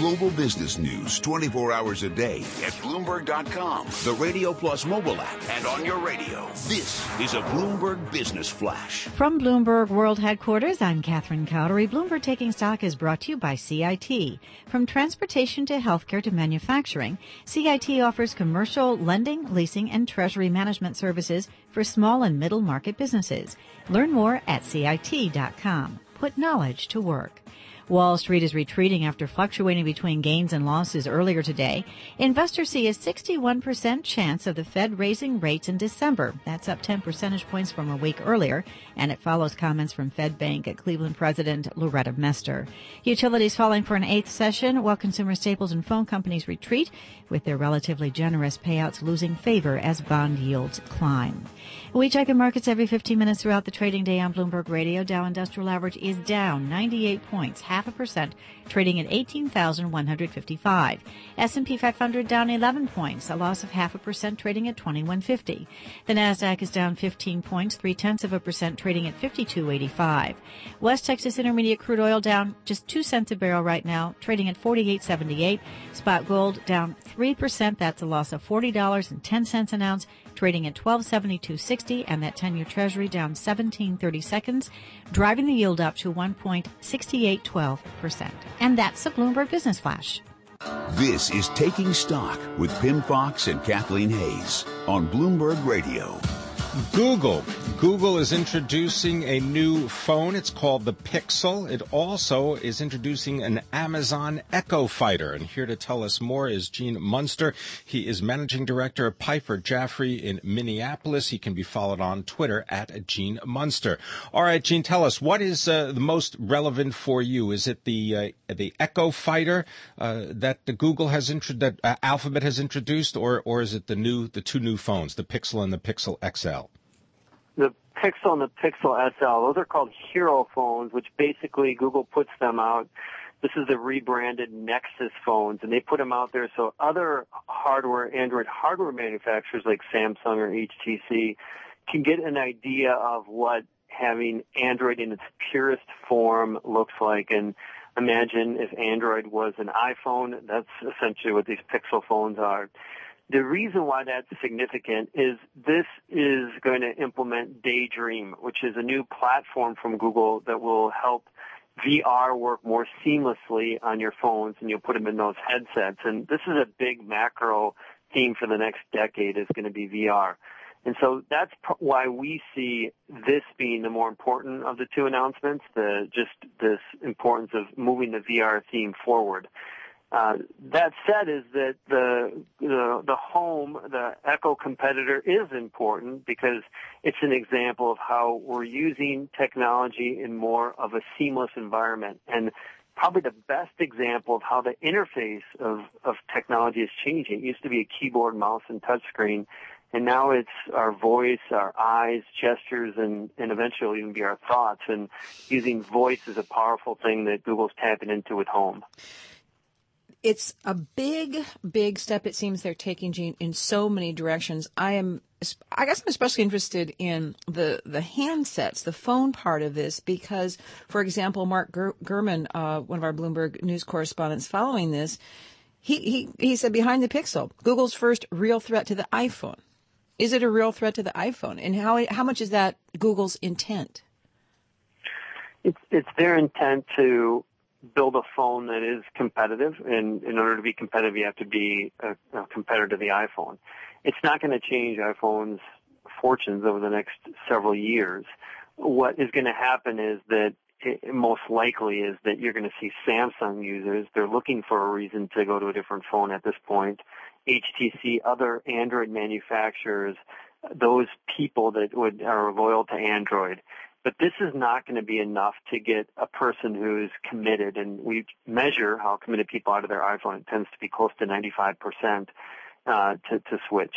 global business news 24 hours a day at Bloomberg.com, the Radio Plus mobile app, and on your radio. This is a Bloomberg Business Flash. From Bloomberg World Headquarters, I'm Catherine Cowdery. Bloomberg Taking Stock is brought to you by CIT. From transportation to healthcare to manufacturing, CIT offers commercial lending, leasing, and treasury management services for small and middle market businesses. Learn more at CIT.com. Put knowledge to work. Wall Street is retreating after fluctuating between gains and losses earlier today. Investors see a 61% chance of the Fed raising rates in December. That's up 10 percentage points from a week earlier, and it follows comments from Fed Bank at Cleveland President Loretta Mester. Utilities falling for an eighth session, while consumer staples and phone companies retreat, with their relatively generous payouts losing favor as bond yields climb. We check the markets every 15 minutes throughout the trading day on Bloomberg Radio. Dow Industrial Average is down 98 points, half a percent, trading at 18,155. S&P 500 down 11 points, a loss of half a percent, trading at 2150. The Nasdaq is down 15 points, three tenths of a percent, trading at 5285. West Texas Intermediate crude oil down just two cents a barrel right now, trading at 48.78. Spot gold down three percent. That's a loss of forty dollars and ten cents an ounce trading at 1272.60 and that 10-year treasury down 1730 seconds, driving the yield up to 1.6812%. And that's the Bloomberg Business Flash. This is Taking Stock with Pimm Fox and Kathleen Hays on Bloomberg Radio. Google. Google is introducing a new phone. It's called the Pixel. It also is introducing an Amazon Echo Fighter. And here to tell us more is Gene Munster. He is managing director of Piper Jaffray in Minneapolis. He can be followed on Twitter at Gene Munster. All right, Gene, tell us what is uh, the most relevant for you? Is it the uh, the Echo Fighter uh, that the Google has intro- that uh, Alphabet has introduced, or or is it the new the two new phones, the Pixel and the Pixel XL? The Pixel and the Pixel XL, those are called hero phones, which basically Google puts them out. This is the rebranded Nexus phones, and they put them out there so other hardware, Android hardware manufacturers like Samsung or HTC can get an idea of what having Android in its purest form looks like. And imagine if Android was an iPhone, that's essentially what these Pixel phones are. The reason why that's significant is this is going to implement Daydream, which is a new platform from Google that will help VR work more seamlessly on your phones and you'll put them in those headsets. And this is a big macro theme for the next decade is going to be VR. And so that's why we see this being the more important of the two announcements, the just this importance of moving the VR theme forward. Uh, that said, is that the, the the home, the Echo competitor, is important because it's an example of how we're using technology in more of a seamless environment, and probably the best example of how the interface of of technology is changing. It used to be a keyboard, mouse, and touchscreen, and now it's our voice, our eyes, gestures, and and eventually even be our thoughts. And using voice is a powerful thing that Google's tapping into with Home it's a big, big step. It seems they're taking Gene in so many directions. I am, I guess I'm especially interested in the, the handsets, the phone part of this, because, for example, Mark Ger- Gurman, uh, one of our Bloomberg news correspondents following this, he, he, he said behind the Pixel, Google's first real threat to the iPhone. Is it a real threat to the iPhone? And how, how much is that Google's intent? It's, it's their intent to build a phone that is competitive. And in order to be competitive, you have to be a, a competitor to the iPhone. It's not going to change iPhone's fortunes over the next several years. What is going to happen is that it, most likely is that you're going to see Samsung users. They're looking for a reason to go to a different phone at this point. HTC, other Android manufacturers, those people that would are loyal to Android but this is not going to be enough to get a person who's committed, and we measure how committed people are to their iPhone. It tends to be close to 95% uh, to, to switch.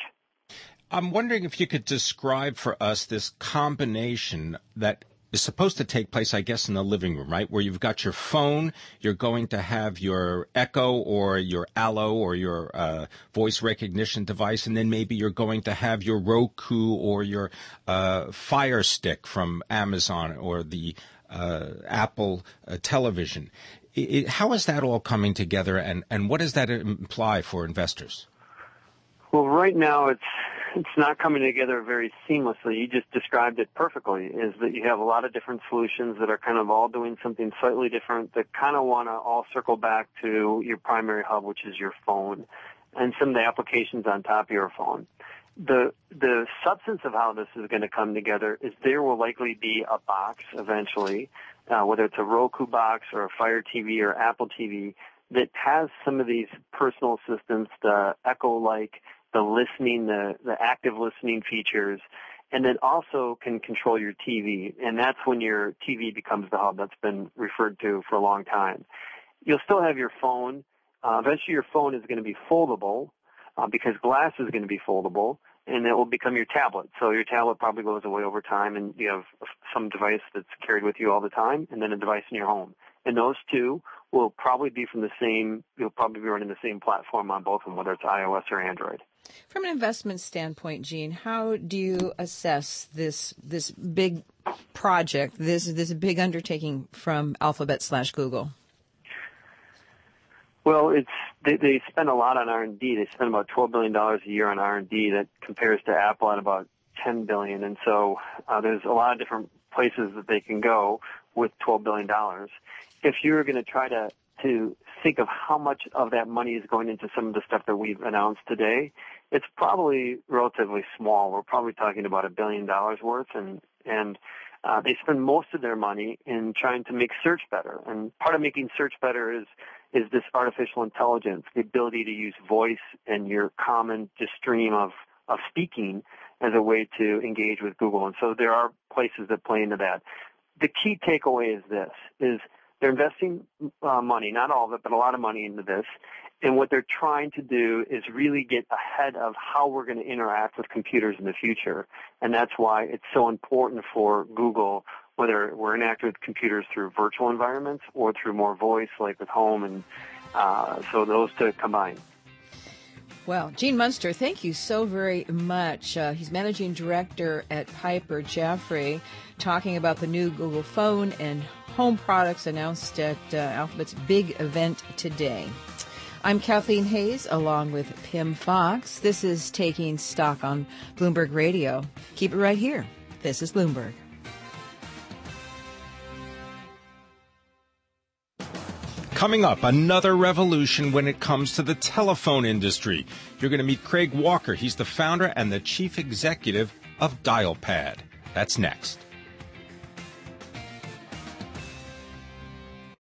I'm wondering if you could describe for us this combination that is supposed to take place, I guess, in the living room, right? Where you've got your phone, you're going to have your Echo or your Allo or your uh, voice recognition device, and then maybe you're going to have your Roku or your uh, Fire Stick from Amazon or the uh, Apple uh, Television. It, it, how is that all coming together, and, and what does that imply for investors? Well, right now it's it's not coming together very seamlessly. You just described it perfectly. Is that you have a lot of different solutions that are kind of all doing something slightly different that kind of want to all circle back to your primary hub, which is your phone, and some of the applications on top of your phone. The the substance of how this is going to come together is there will likely be a box eventually, uh, whether it's a Roku box or a Fire TV or Apple TV that has some of these personal assistants, the Echo-like the listening, the, the active listening features, and then also can control your TV. And that's when your TV becomes the hub that's been referred to for a long time. You'll still have your phone. Uh, eventually your phone is going to be foldable uh, because glass is going to be foldable and it will become your tablet. So your tablet probably goes away over time and you have some device that's carried with you all the time and then a device in your home. And those two will probably be from the same, you'll probably be running the same platform on both of them, whether it's iOS or Android. From an investment standpoint, Gene, how do you assess this this big project, this this big undertaking from Alphabet slash Google? Well, it's they, they spend a lot on R and D. They spend about twelve billion dollars a year on R and D. That compares to Apple at about ten billion. And so uh, there's a lot of different places that they can go with twelve billion dollars. If you're going to try to to think of how much of that money is going into some of the stuff that we've announced today, it's probably relatively small. We're probably talking about a billion dollars worth, and and uh, they spend most of their money in trying to make search better. And part of making search better is is this artificial intelligence, the ability to use voice and your common just stream of of speaking as a way to engage with Google. And so there are places that play into that. The key takeaway is this: is they're investing uh, money, not all of it, but a lot of money into this. And what they're trying to do is really get ahead of how we're going to interact with computers in the future. And that's why it's so important for Google, whether we're interacting with computers through virtual environments or through more voice, like with home. And uh, so those to combine. Well, Gene Munster, thank you so very much. Uh, he's managing director at Piper Jaffray, talking about the new Google phone and home products announced at uh, Alphabet's big event today. I'm Kathleen Hays along with Pimm Fox. This is Taking Stock on Bloomberg Radio. Keep it right here. This is Bloomberg. Coming up, another revolution when it comes to the telephone industry. You're going to meet Craig Walker. He's the founder and the chief executive of Dialpad. That's next.